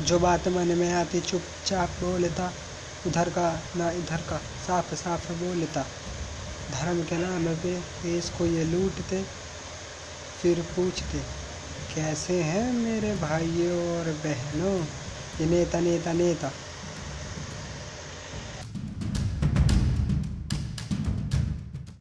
जो बात मन में आती, चुपचाप बोलता, उधर का ना इधर का, साफ़ साफ़ बोलता। धर्म के नाम पे देश को ये लूटते, फिर पूछते, कैसे हैं मेरे भाइयों और बहनों? ये नेता नेता नेता।